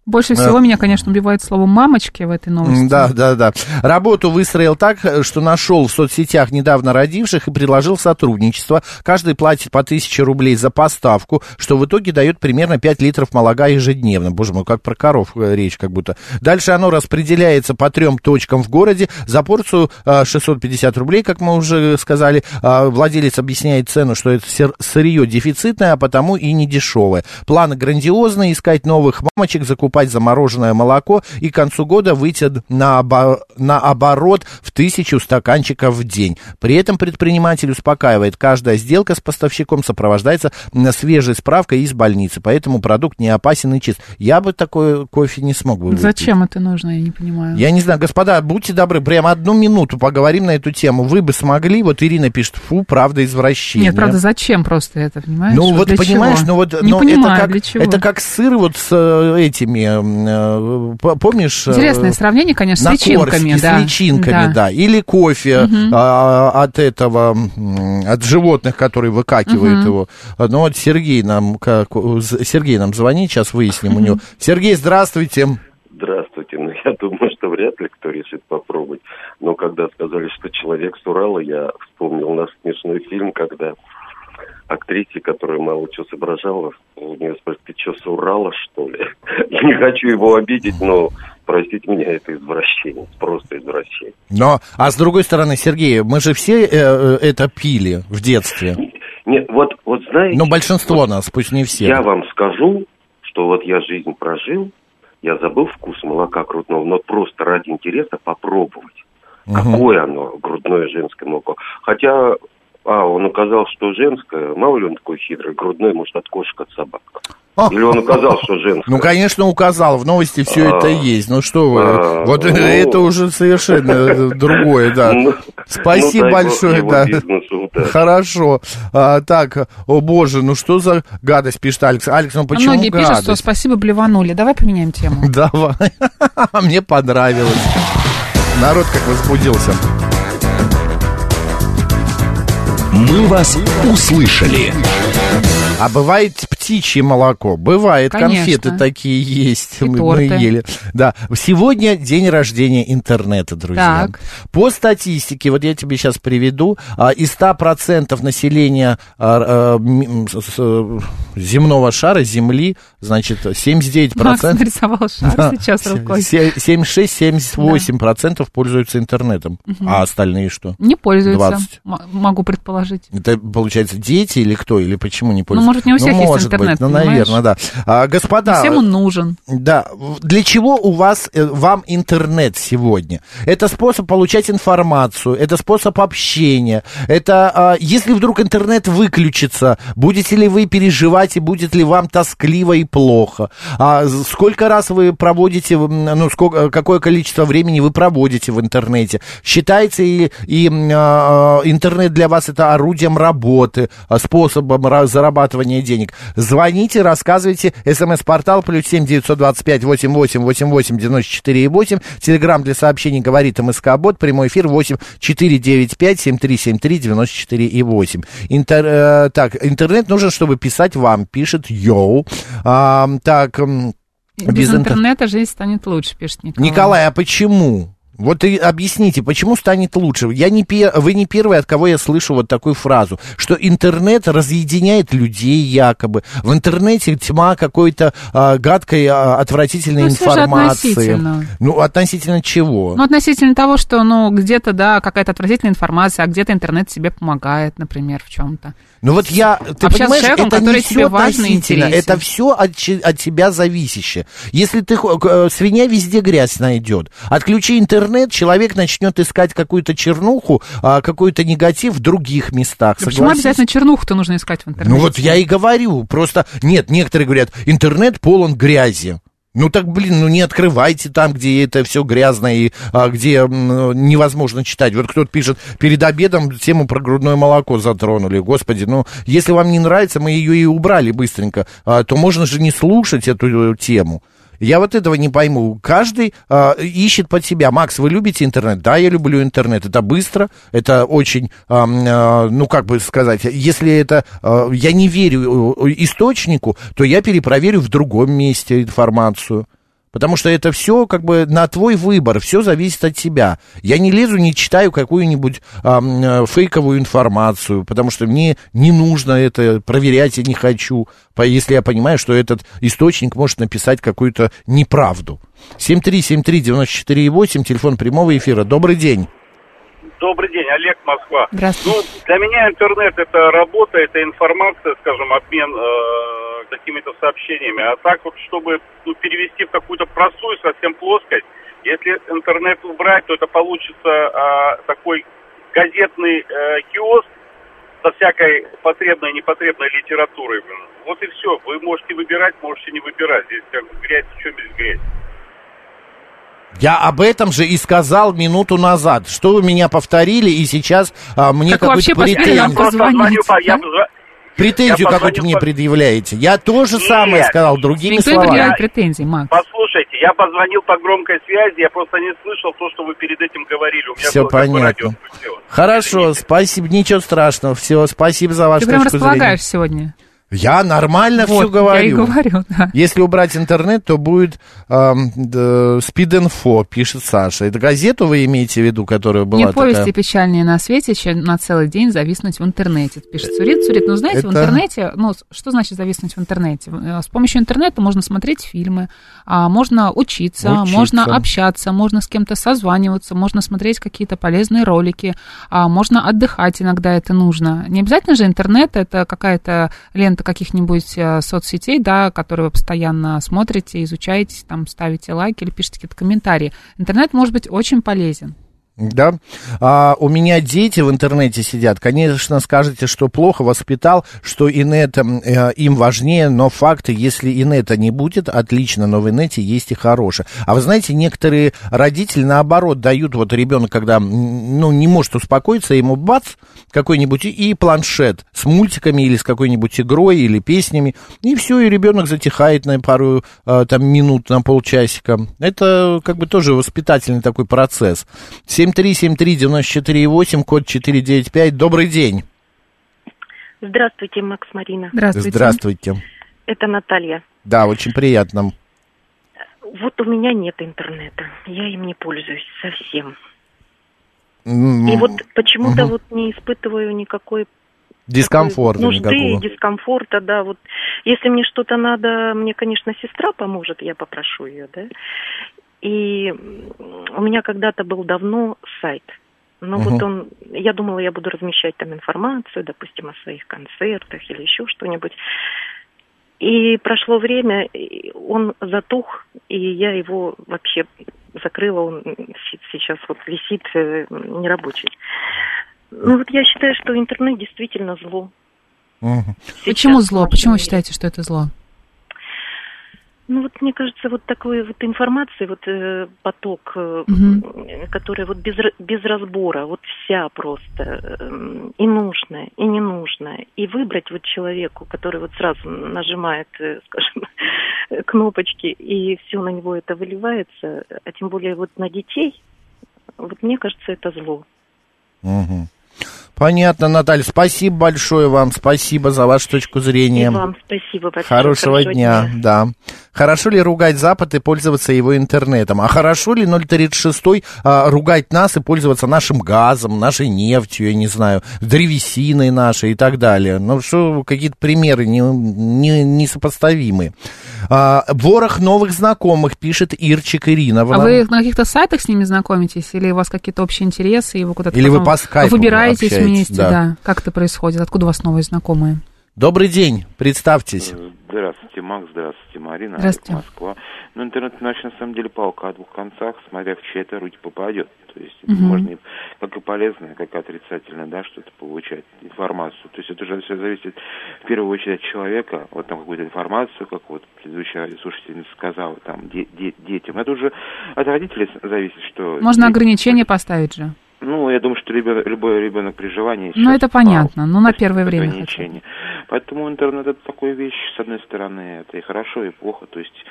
Больше всего меня, конечно, убивает слово «мамочки» в этой новости. Да, да, да. Работу выстроил так, что нашел в соцсетях недавно родивших и предложил сотрудничество. Каждый платит по 1000 рублей за поставку, что в итоге дает примерно 5 литров молока ежедневно. Боже мой, как про коров речь как будто. Дальше оно распределяется по трем точкам в городе. За порцию э, 650 рублей, как мы уже сказали. А Владелец объясняет цену, что это сыр- сырье дефицитное, а потому и не дешевое. Планы грандиозные, искать новых мамочек, закупать покупать замороженное молоко и к концу года выйти на, обо- на оборот в тысячу стаканчиков в день. При этом предприниматель успокаивает, каждая сделка с поставщиком сопровождается свежей справкой из больницы, поэтому продукт не опасен и чист. Я бы такой кофе не смог бы выпить. Зачем это нужно, я не понимаю. Я не знаю, господа, будьте добры, прямо одну минуту поговорим на эту тему. Вы бы смогли, вот Ирина пишет, фу, правда, извращение. Нет, правда, зачем просто это, понимаешь? Ну вот Для понимаешь, чего? ну вот Не ну, понимаю, это как для чего. это как сыр вот с э, этими, э, помнишь? э, Интересное сравнение, конечно, с на личинками, да. с личинками, Да. да. Или кофе Мгм. а, от этого, от животных, которые выкакивают Мгм. его. Ну вот Сергей нам, как, Сергей нам звонит, сейчас выясним у него. Сергей, здравствуйте. Здравствуйте. Ну, я думаю, что вряд ли кто решит попробовать. Но когда сказали, что человек с Урала, я вспомнил наш смешной фильм, когда актрисе, которая мало что соображала, у нее спрашивают, ты что, с Урала, что ли? Я не хочу его обидеть, но, простите меня, это извращение, просто извращение. Но, а с другой стороны, Сергей, мы же все э, э, это пили в детстве. Нет, вот, вот знаете... Ну, большинство нас, пусть не все. Я вам скажу, что вот я жизнь прожил, я забыл вкус молока грудного, но просто ради интереса попробовать. Какое оно, грудное женское молоко. Хотя, а, он указал, что женское, мало ли он такой хитрый, грудной, может, от кошек, от собак. Или он указал, что женское. Ну, конечно, указал, в новости все А. это есть. Ну что вы, А, вот ну. это уже совершенно другое, да. Ну, Спасибо ну, большое, да. бизнесу. Хорошо. А, так, о боже, ну что за гадость, пишет Алекс. Алекс, ну почему Многие пишут, что гадость? спасибо, блеванули. Давай поменяем тему. Давай. Мне понравилось. Народ как возбудился. «Мы вас услышали». А бывает птичье молоко? Бывает, Конечно. конфеты такие есть. И мы, мы торты. ели. Да. Сегодня день рождения интернета, друзья. Так. По статистике, вот я тебе сейчас приведу, а, из 100% населения а, а, земного шара, Земли, значит, 79%... Макс нарисовал шар Да. сейчас рукой. 76-78% пользуются интернетом. Мгм. А остальные что? Не пользуются, 20. м- могу предположить. Это, получается, дети или кто? Или почему не пользуются? Ну, может, не у всех есть может интернет, Быть, ну, понимаешь? наверное, да. А, господа... Всем он нужен. Да, для чего у вас, э, вам интернет сегодня? Это способ получать информацию, это способ общения, это, а, если вдруг интернет выключится, будете ли вы переживать и будет ли вам тоскливо и плохо? А, сколько раз вы проводите, ну, сколько, какое количество времени вы проводите в интернете? Считается и, и м, а, интернет для вас это орудием работы, а, способом ра- зарабатывания денег? Звоните, рассказывайте. СМС-портал плюс семь девятьсот двадцать пять восемь восемь восемь восемь девяносто четыре и восемь. Телеграмм для сообщений говорит МСК Бот. Прямой эфир восемь четыре девять пять семь три семь три девяносто четыре и восемь. Интер, э, так, интернет нужен, чтобы писать вам. Пишет Йоу. А, так, м, Без, интер- интернета жизнь станет лучше, пишет Николай. Николай, а почему? Вот и объясните, почему станет лучше? Я не пе- вы не первый, от кого я слышу вот такую фразу, что интернет разъединяет людей якобы. В интернете тьма какой-то а, гадкой, а, отвратительной Ну, информации. относительно. Ну, относительно чего? Ну, относительно того, что, ну, где-то, да, какая-то отвратительная информация, а где-то интернет тебе помогает, например, в чем-то. Ну вот я, ты Общаться с понимаешь, человеком, это не все относительно, это все от, от тебя зависящее. Если ты, э, свинья везде грязь найдет. Отключи интернет, человек начнет искать какую-то чернуху, а, какой-то негатив в других местах. Да почему Согласись? обязательно чернуху-то нужно искать в интернете? Ну вот я и говорю, просто, нет, некоторые говорят, интернет полон грязи. Ну так, блин, ну не открывайте там, где это все грязно и а, где м, невозможно читать. Вот кто-то пишет, перед обедом тему про грудное молоко затронули. Господи, ну если вам не нравится, мы ее и убрали быстренько, а, то можно же не слушать эту э, тему. Я вот этого не пойму. Каждый а, ищет под себя. Макс, вы любите интернет? Да, я люблю интернет. Это быстро, это очень, м, а, ну как бы сказать, если это а, я не верю э, источнику, то я перепроверю в другом месте информацию. Потому что это все как бы на твой выбор, все зависит от тебя. Я не лезу, не читаю какую-нибудь э, фейковую информацию, потому что мне не нужно это проверять, я не хочу, если я понимаю, что этот источник может написать какую-то неправду. 7373948, телефон прямого эфира. Добрый день. Добрый день, Олег, Москва. Здравствуйте. Ну, для меня интернет это работа, это информация, скажем, обмен э, какими-то сообщениями. А так вот, чтобы ну, перевести в какую-то простую совсем плоскость, если интернет убрать, то это получится э, такой газетный э, киоск со всякой потребной и непотребной литературой. Вот и все. Вы можете выбирать, можете не выбирать. Здесь как бы грязь, в чем без грязь. Я об этом же и сказал минуту назад. Что вы меня повторили, и сейчас а, мне Так какую-то претензию, Просто звоню, по- я, претензию я какую-то мне предъявляете. Я то же Нет. самое сказал другими Никто не словами. предъявляет претензий, Макс. Послушайте, я позвонил по громкой связи, я просто не слышал то, что вы перед этим говорили. У меня Все понятно. Хорошо, спасибо, ничего страшного. Все, спасибо за вашу Ты прям точку располагаешь зрения. сегодня. Я нормально Вот, все говорю. Я и говорю, да. Если убрать интернет, то будет эм, д- спид-инфо, пишет Саша. Это газету вы имеете в виду, которая была Нет повести такая? печальнее на свете, чем на целый день зависнуть в интернете. Пишет Сурит. Сурит, ну знаете, в Это- интернете, ну что значит зависнуть в интернете? Э, С помощью интернета можно смотреть фильмы, а, можно учиться, Учиться. можно общаться, можно с кем-то созваниваться, можно смотреть какие-то полезные ролики, а, можно отдыхать иногда это нужно. Не обязательно же интернет, это какая-то лента каких-нибудь э, соцсетей, да, которые вы постоянно смотрите, изучаете, там ставите лайки или пишете какие-то комментарии. Интернет может быть очень полезен. Да. А, у меня дети в интернете сидят. Конечно, скажете, что плохо воспитал, что инет э, им важнее, но факты, если инета не будет, отлично, но в инете есть и хорошее. А вы знаете, некоторые родители, наоборот, дают вот ребенок, когда ну, не может успокоиться, ему бац, какой-нибудь и, планшет с мультиками или с какой-нибудь игрой или песнями, и все, и ребенок затихает на пару э, там минут, на полчасика. Это как бы тоже воспитательный такой процесс. 7373948, код 495. Добрый день. Здравствуйте, Макс Марина. Здравствуйте. Это Наталья. Да, очень приятно. Вот у меня нет интернета. Я им не пользуюсь совсем. М, И вот почему-то мгм. вот не испытываю никакой Дискомфорта нужды никакого. и дискомфорта, да. Вот если мне что-то надо, мне, конечно, сестра поможет, я попрошу ее, да. И у меня когда-то был давно сайт. Но Мгм. вот он, я думала, я буду размещать там информацию, допустим, о своих концертах или еще что-нибудь. И прошло время, и он затух, и я его вообще закрыла, он сейчас вот висит э, нерабочий. Ну вот я считаю, что интернет действительно зло. Мгм. Почему зло? Почему вы считаете, что это зло? Ну вот мне кажется, вот такой вот информации, вот э, поток, э, Мгм. который вот без, ра- без разбора, вот вся просто э, и нужная, и ненужная. И выбрать вот человеку, который вот сразу нажимает, э, скажем, кнопочки, и все на него это выливается, а тем более вот на детей, вот мне кажется, это зло. Мгм. Понятно, Наталья. Спасибо большое вам. Спасибо за вашу точку зрения. И вам спасибо большое. Хорошего дня, да. Хорошо ли ругать Запад и пользоваться его интернетом? А хорошо ли 036 а, ругать нас и пользоваться нашим газом, нашей нефтью, я не знаю, древесиной нашей и так далее? Ну, что, какие-то примеры не, не, несопоставимые. А, ворох новых знакомых, пишет Ирчик Ирина. А нам- вы на каких-то сайтах с ними знакомитесь? Или у вас какие-то общие интересы, и вы куда-то Или вы по скайпу выбираетесь вместе, да. да. Как это происходит? Откуда у вас новые знакомые? Добрый день, представьтесь. Здравствуйте, Макс, здравствуйте, Марина, Здравствуйте. Олег, Москва. Ну, интернет, значит, на самом деле палка о двух концах, смотря в чьи это руки попадет. То есть это Мгм. можно и как и полезное, как и отрицательное, да, что-то получать, информацию. То есть это уже все зависит в первую очередь от человека, вот там какую-то информацию, как вот предыдущая слушательница сказала, там, де- де- детям. Это уже от родителей зависит, что... Можно ограничения поставить же. Ну, я думаю, что ребенок, любой ребенок при желании... Ну, это понятно. Ну, на первое время. ограничения. Поэтому интернет это такая вещь, с одной стороны, это и хорошо, и плохо. То есть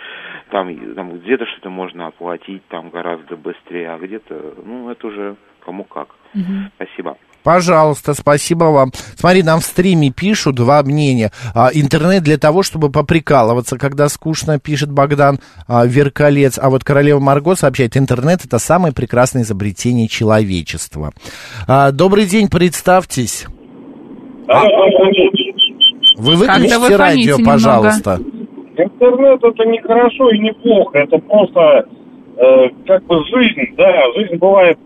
там, там где-то что-то можно оплатить там гораздо быстрее, а где-то, ну, это уже кому как. Мгм. Спасибо. Пожалуйста, спасибо вам. Смотри, нам в стриме пишут два мнения. А, интернет для того, чтобы поприкалываться, когда скучно, пишет Богдан а, Веркалец. А вот королева Марго сообщает, интернет это самое прекрасное изобретение человечества. А, добрый день, представьтесь. Вы выключите вы радио, пожалуйста. Интернет это не хорошо и не плохо, это просто э, как бы жизнь, да, жизнь бывает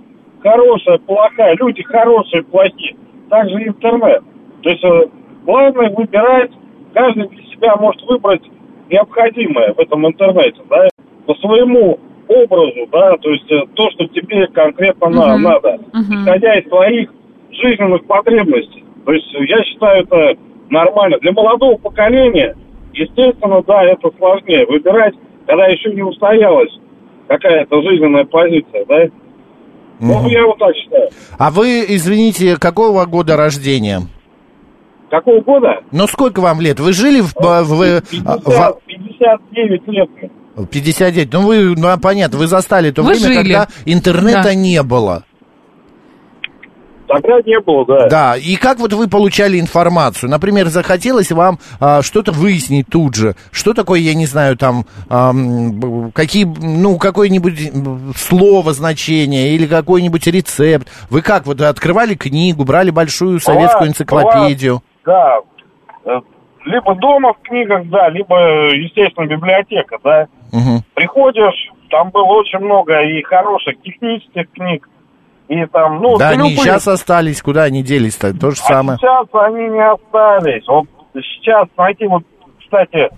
хорошая, плохая, люди хорошие, плохие. Также интернет. То есть э, главное выбирать, каждый для себя может выбрать необходимое в этом интернете, да, по своему образу, да, то есть э, то, что тебе конкретно Мгм. надо, исходя из твоих жизненных потребностей. То есть я считаю это нормально. Для молодого поколения, естественно, да, это сложнее выбирать, когда еще не устоялась какая-то жизненная позиция, да. Ну, я вот так считаю. А вы, извините, какого года рождения? Какого года? Ну, сколько вам лет? Вы жили в... в- в- 50, 59 лет. мне. в 59. Ну, вы, ну, понятно, вы застали то Вы время, жили. когда интернета Да. не было. Тогда не было, да. Да, и как вот вы получали информацию? Например, захотелось вам а, что-то выяснить тут же. Что такое, я не знаю, там, ам, б- какие, ну, какое-нибудь слово, значение или какой-нибудь рецепт. Вы как, вот открывали книгу, брали большую советскую Бывает, энциклопедию? бывает, да. Э, Либо дома в книгах, да, либо, естественно, библиотека, да. Мгм. Приходишь, там было очень много и хороших технических книг, и там, ну, да, они любые. сейчас остались, куда они делись-то? То же А самое. сейчас они не остались. Вот сейчас найти вот, кстати,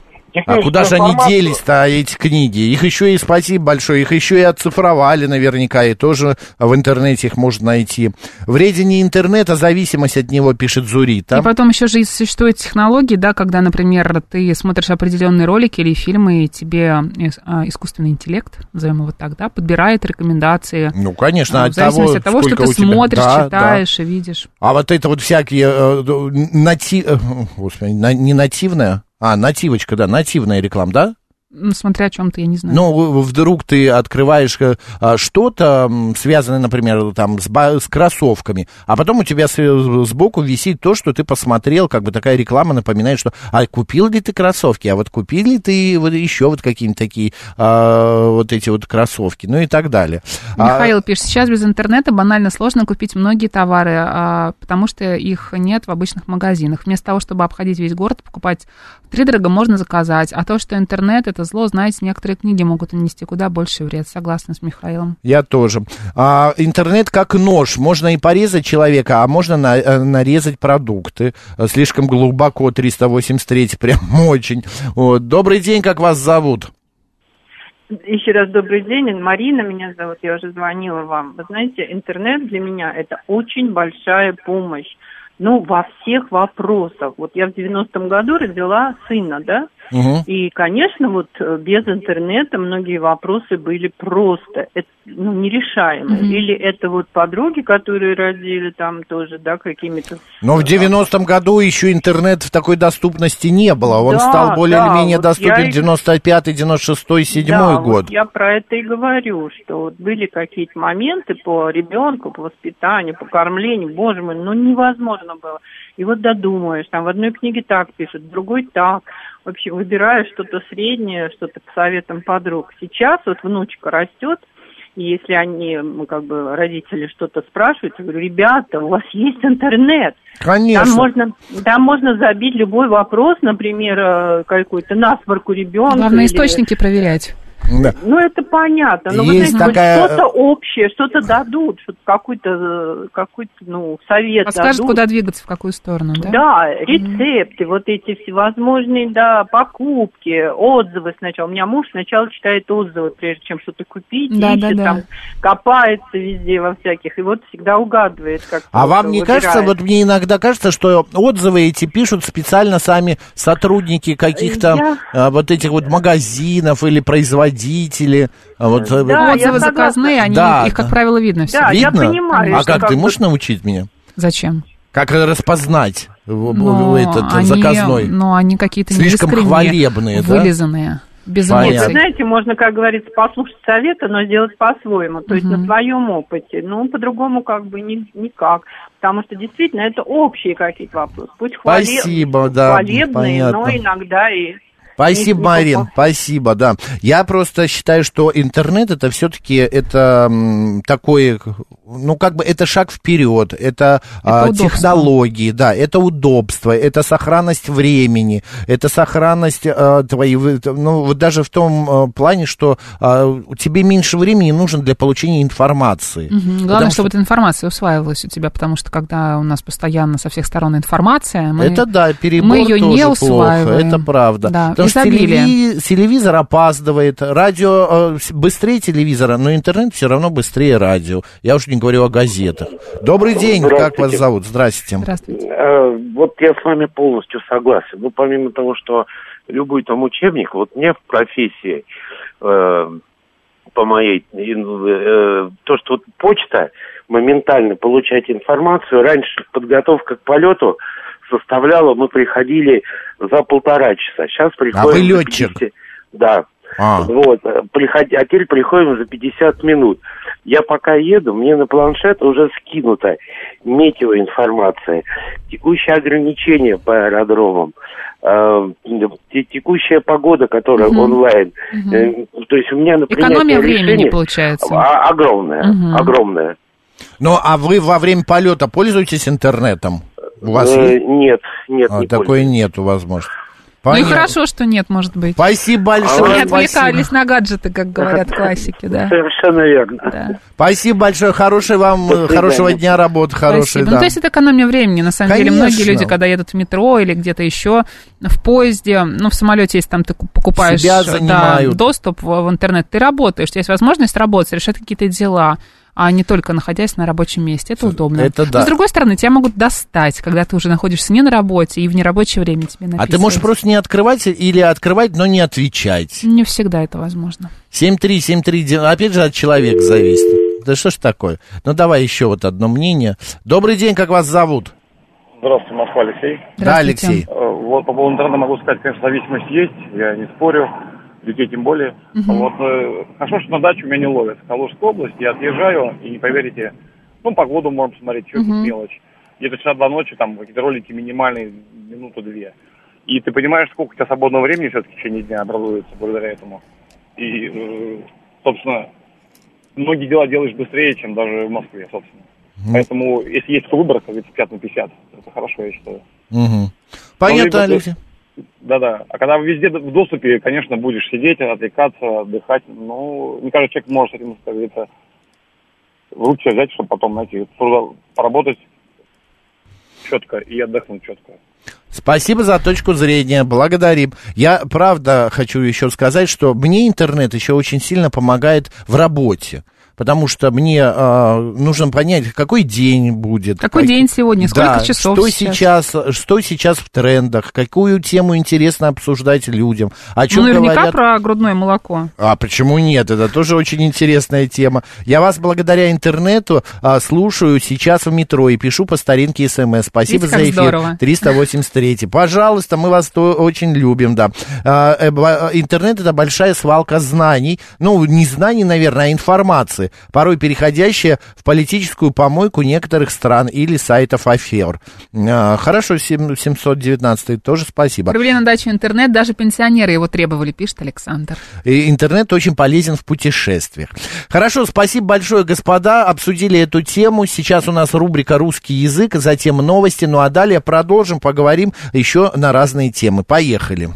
А куда же они делись-то, эти книги? Их еще и спасибо большое, их еще и оцифровали наверняка, и тоже в интернете их можно найти. Вреден не интернет, а зависимость от него, пишет Зурита. И потом еще же существуют технологии, да, когда, например, ты смотришь определенные ролики или фильмы, и тебе ис- а, искусственный интеллект, назовем его так, да, подбирает рекомендации. Ну, конечно, а, от в зависимости того, от того, что ты тебя- смотришь, Да, читаешь и видишь. А вот это вот всякие э, нати... э, Господи, на- не нативная, а нативочка, да, нативная реклама, да? Ну, смотря о чем-то, я не знаю. Ну, вдруг ты открываешь э, а, что-то, связанное, например, там, с, с кроссовками, а потом у тебя сбоку висит то, что ты посмотрел, как бы такая реклама напоминает, что, а купил ли ты кроссовки, а вот купил ли ты вот еще вот какие-нибудь такие, а, вот эти вот кроссовки, ну и так далее. А, Михаил пишет, сейчас без интернета банально сложно купить многие товары, а, потому что их нет в обычных магазинах. Вместо того, чтобы обходить весь город, покупать втридорого можно заказать. А то, что интернет это зло, знаете, некоторые книги могут нанести куда больше вред. Согласна с Михаилом. Я тоже. А, интернет как нож. Можно и порезать человека, а можно на- э, нарезать продукты. Э, Слишком глубоко, 383, прям очень. Вот. Добрый день, как вас зовут? Еще раз добрый день, Марина меня зовут, я уже звонила вам. Вы знаете, интернет для меня это очень большая помощь. Ну, во всех вопросах. Вот я в 90-м году родила сына, да? И, конечно, вот э, без интернета многие вопросы были просто это, ну, нерешаемые. Мгм. Или это вот подруги, которые родили там тоже, да, какими-то... Но в 90-м году еще интернет в такой доступности не было. Он Да, стал более-менее да, вот я доступен и- 95-й, 96-й, 7 да, год. Вот я про это и говорю, что вот были какие-то моменты по ребенку, по воспитанию, по кормлению, боже мой, ну невозможно было. И вот додумаешь, там в одной книге так пишут, в другой так. Вообще выбираешь что-то среднее, что-то по советам подруг. Сейчас вот внучка растет, и если они, ну, как бы, родители что-то спрашивают, я говорю, ребята, у вас есть интернет. Конечно. Там можно, там можно забить любой вопрос, например, э, какую-то насморку ребенка. Главное, или- источники проверять. Да. ну, это понятно. Но вы Есть знаете, такая, что-то общее, что-то дадут, что-то какой-то, какой-то, ну, совет Подскажет, дадут. куда двигаться, в какую сторону, да? Да, рецепты, вот эти всевозможные, да, покупки, отзывы сначала. У меня муж сначала читает отзывы, прежде чем что-то купить, Да, ищет да, да. там, копается везде во всяких, и вот всегда угадывает, как А вам не кажется, вот мне иногда кажется, что отзывы эти пишут специально сами сотрудники каких-то Я- а, вот этих вот магазинов или производители. а вот, э, Да, я Отзывы согласна. заказные, они, Да, их, как правило, видно все. Да, я Видно? понимаю, А как как ты можешь научить меня? Зачем? Как распознать Но этот они, заказной? Но они какие-то Слишком хвалебные, да? вылизанные, без Понятно. Нет, вы эмоций. знаете, можно, как говорится, послушать советы, но сделать по-своему, то есть на своем опыте. Ну, по-другому как бы ни- никак. Потому что действительно это общие какие-то вопросы. Пусть Спасибо, да, хвалебные, но иногда и... Спасибо, Марин, попал. спасибо, да. Я просто считаю, что интернет это все-таки это такой ну, как бы это шаг вперед, это, а, удобство. технологии, да, это удобство, это сохранность времени, это сохранность а, твоей, ну, вот даже в том а, плане, что а, тебе меньше времени нужно для получения информации. Мгм. Главное, Потому чтобы эта информация усваивалась у тебя, потому что когда у нас постоянно со всех сторон информация, мы, это да, перебор мы ее не плохо, усваиваем. это правда. Да, Потому что телевизор опаздывает, радио э, быстрее телевизора, но интернет все равно быстрее радио. Я уж не говорю о газетах. Добрый день, как вас зовут? Здрасте. Здравствуйте. Э, Вот я с вами полностью согласен. Ну, помимо того, что любой там учебник, вот мне в профессии, э, по моей, э, то, что вот почта, моментально получать информацию, раньше подготовка к полету составляла, мы приходили за полтора часа. Сейчас приходим... А вы летчик? 50 Да. А. Вот, э, приход- а теперь приходим за 50 минут. Я пока еду, мне на планшет уже скинута метеоинформация, текущие ограничения по аэродромам, э, те- текущая погода, которая Мгм. онлайн. Э, То есть у меня, например, Экономия времени получается. а- огромная, Мгм. огромная. Ну, а вы во время полета пользуетесь интернетом? У вас Э, есть? Нет, нет, А, не такой пользуюсь. нету возможности. Ну и Понятно. хорошо, что нет, может быть. Спасибо большое. Чтобы не спасибо. отвлекались на гаджеты, как говорят классики, да. Совершенно верно. Спасибо большое. Хорошей вам, До э, свидания. хорошего дня работы. Хорошей, Спасибо. да. Ну, то есть это экономия времени. На самом деле, многие Конечно. люди, когда едут в метро или где-то еще, в поезде, ну, в самолете, если там ты ку- покупаешь Себя да, доступ в, в интернет, ты работаешь, у тебя есть возможность работать, решать какие-то дела, а не только находясь на рабочем месте. Это удобно. Это да. Но, с другой стороны, тебя могут достать, когда ты уже находишься не на работе и в нерабочее время тебе написывают. А ты можешь просто не открывать или открывать, но не отвечать. Не всегда это возможно. 73739, опять же от человека зависит. Да что ж такое? Ну давай еще вот одно мнение. Добрый день, как вас зовут? Здравствуйте, Москва, Алексей. Да, Алексей. Э, Вот по поводу интернета могу сказать, конечно, зависимость есть, я не спорю, детей тем более. Мгм. Вот э, хорошо, что на даче у меня не ловят. В Калужской области я отъезжаю, и не поверите, ну, погоду можно посмотреть, что Мгм. мелочь. Где-то часа два ночи, там какие-то ролики минимальные, минуту-две. И ты понимаешь, сколько у тебя свободного времени все-таки в течение дня образуется благодаря этому. И, э, собственно, многие дела делаешь быстрее, чем даже в Москве, собственно. Ну. Поэтому, если есть выбор, как говорится, 5 на 50, это хорошо, я считаю. Ну, Понятно, Алексей. Да-да. А когда везде в доступе, конечно, будешь сидеть, отвлекаться, отдыхать. Ну, не каждый человек может с этим, как говорится, в руки взять, чтобы потом, знаете, поработать четко и отдохнуть четко. Спасибо за точку зрения, благодарим. Я правда хочу еще сказать, что мне интернет еще очень сильно помогает в работе. Потому что мне а, нужно понять, какой день будет. Какой как- день сегодня, сколько Да, часов что сейчас? сейчас, что сейчас в трендах, какую тему интересно обсуждать людям, о Ну, чем наверняка говорят. про грудное молоко. А почему нет? Это тоже очень интересная тема. Я вас благодаря интернету а, слушаю сейчас в метро и пишу по старинке смс. Спасибо Видите, за эфир. здорово. 383. Пожалуйста, мы вас очень любим, да. А, э, э, интернет это большая свалка знаний. Ну, не знаний, наверное, а информации, порой переходящая в политическую помойку некоторых стран или сайтов афер. А, хорошо, сем- 719 тоже спасибо. Привели на дачу интернет, даже пенсионеры его требовали, пишет Александр. И интернет очень полезен в путешествиях. Хорошо, спасибо большое, господа. Обсудили эту тему. Сейчас у нас рубрика «Русский язык», затем новости. Ну а далее продолжим, поговорим еще на разные темы. Поехали.